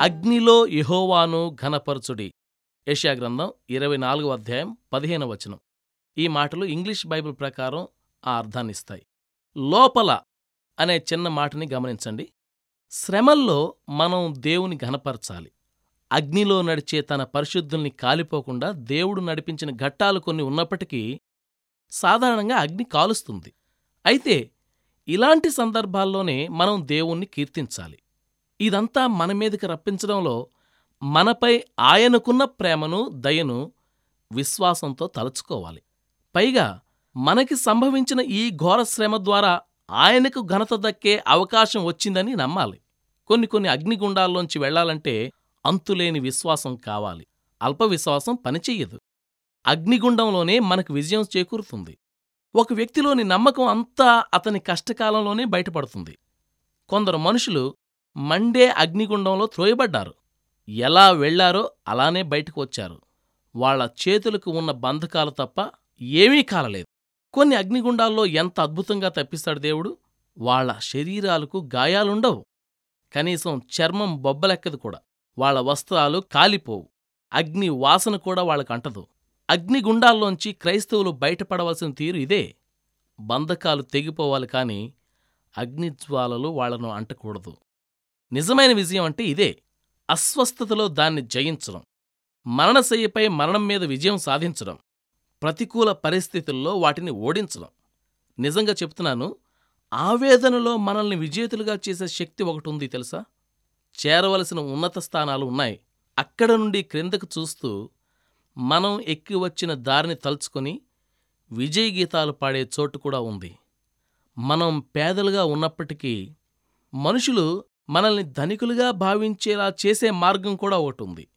అగ్నిలో యహోవాను ఘనపరచుడి. యెషయా గ్రంథం ఇరవై నాలుగవ అధ్యాయం పదిహేను వచనం. ఈ మాటలు ఇంగ్లీష్ బైబిల్ ప్రకారం ఆ అర్థాన్నిస్తాయి. లోపల అనే చిన్న మాటని గమనించండి. శ్రమల్లో మనం దేవుని ఘనపరచాలి. అగ్నిలో నడిచే తన పరిశుద్ధుల్ని కాలిపోకుండా దేవుడు నడిపించిన ఘట్టాలు కొన్ని ఉన్నప్పటికీ సాధారణంగా అగ్ని కాలుస్తుంది. అయితే ఇలాంటి సందర్భాల్లోనే మనం దేవుణ్ణి కీర్తించాలి. ఇదంతా మన మీదకి రప్పించడంలో మనపై ఆయనకున్న ప్రేమను దయను విశ్వాసంతో తలుచుకోవాలి. పైగా మనకి సంభవించిన ఈ ఘోర శ్రమ ద్వారా ఆయనకు ఘనత దక్కే అవకాశం వచ్చిందని నమ్మాలి. కొన్ని కొన్ని అగ్నిగుండాల్లోంచి వెళ్ళాలంటే అంతులేని విశ్వాసం కావాలి. అల్ప విశ్వాసం పనిచెయ్యదు. అగ్నిగుండంలోనే మనకు విజయం చేకూరుతుంది. ఒక వ్యక్తిలోని నమ్మకం అంతా అతని కష్టకాలంలోనే బయటపడుతుంది. కొందరు మనుషులు మండే అగ్నిగుండంలో త్రోయబడ్డారు. ఎలా వెళ్ళారో అలానే బయటకు వచ్చారు. వాళ్ళ చేతులకు ఉన్న బంధకాలు తప్ప ఏమీ కాలలేదు. కొన్ని అగ్నిగుండాల్లో ఎంత అద్భుతంగా తప్పిస్తాడు దేవుడు? వాళ్ళ శరీరాలకు గాయాలుండవు. కనీసం చర్మం బొబ్బలెక్కదు కూడా. వాళ్ళ వస్త్రాలు కాలిపోవు. అగ్ని వాసన కూడా వాళ్ళకంటదు అగ్నిగుండాల్లోంచి క్రైస్తవులు బయటపడవలసిన తీరు ఇదే. బంధకాలు తెగిపోవాలి కాని అగ్నిజ్వాలలు వాళ్ళను అంటకూడదు. నిజమైన విజయం అంటే ఇదే. అస్వస్థతలో దాన్ని జయించడం. మరణశయ్యపై మరణం మీద విజయం సాధించడం. ప్రతికూల పరిస్థితుల్లో వాటిని ఓడించడం. నిజంగా చెప్తున్నాను ఆవేదనలో మనల్ని విజేతలుగా చేసే శక్తి ఒకటి ఉంది తెలుసా? చేరవలసిన ఉన్నత స్థానాలు ఉన్నాయి. అక్కడ నుండి క్రిందకు చూస్తూ మనం ఎక్కి వచ్చిన దారిని తలుచుకొని విజయ గీతాలు పాడే చోటు కూడా ఉంది. మనం పేదలుగా ఉన్నప్పటికీ మనుషులు మనల్ని ధనికులుగా భావించేలా చేసే మార్గం కూడా ఒకటి ఉంది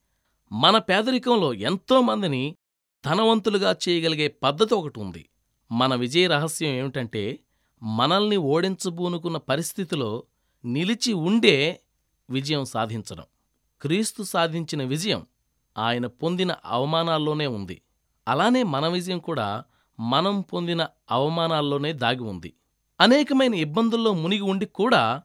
మన పేదరికంలో ఎంతోమందిని ధనవంతులుగా చేయగలిగే పద్ధతి ఒకటి ఉంది మన విజయ రహస్యం ఏమిటంటే మనల్ని ఓడించబూనుకున్న పరిస్థితిలో నిలిచి ఉండే విజయం సాధించడం. క్రీస్తు సాధించిన విజయం ఆయన పొందిన అవమానాల్లోనే ఉంది. అలానే మన విజయం కూడా మనం పొందిన అవమానాల్లోనే దాగి ఉంది. అనేకమైన ఇబ్బందుల్లో మునిగి ఉండి కూడా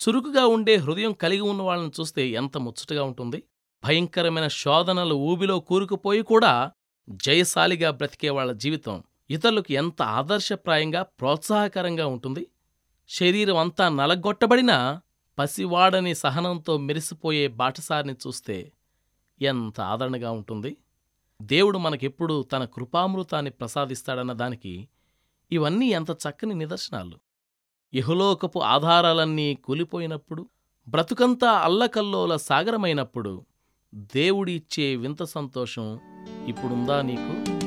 చురుకుగా ఉండే హృదయం కలిగి ఉన్న వాళ్ళని చూస్తే ఎంత ముచ్చటగా ఉంటుంది. భయంకరమైన శోధనల ఊబిలో కూరుకుపోయి కూడా జయశాలిగా బ్రతికే వాళ్ళ జీవితం ఇతరులకు ఎంత ఆదర్శప్రాయంగా ప్రోత్సాహకరంగా ఉంటుంది. శరీరం అంతా నలగొట్టబడినా పసివాడని సహనంతో మెరిసిపోయే బాటసారిని చూస్తే ఎంత ఆదరణగా ఉంటుంది. దేవుడు మనకెప్పుడు తన కృపామృతాన్ని ప్రసాదిస్తాడన్న దానికి ఇవన్నీ ఎంత చక్కని నిదర్శనాలు. ఇహలోకపు ఆధారాలన్నీ కూలిపోయినప్పుడు బ్రతుకంతా అల్లకల్లోల సాగరమైనప్పుడు దేవుడిచ్చే వింత సంతోషం ఇప్పుడుందా నీకు?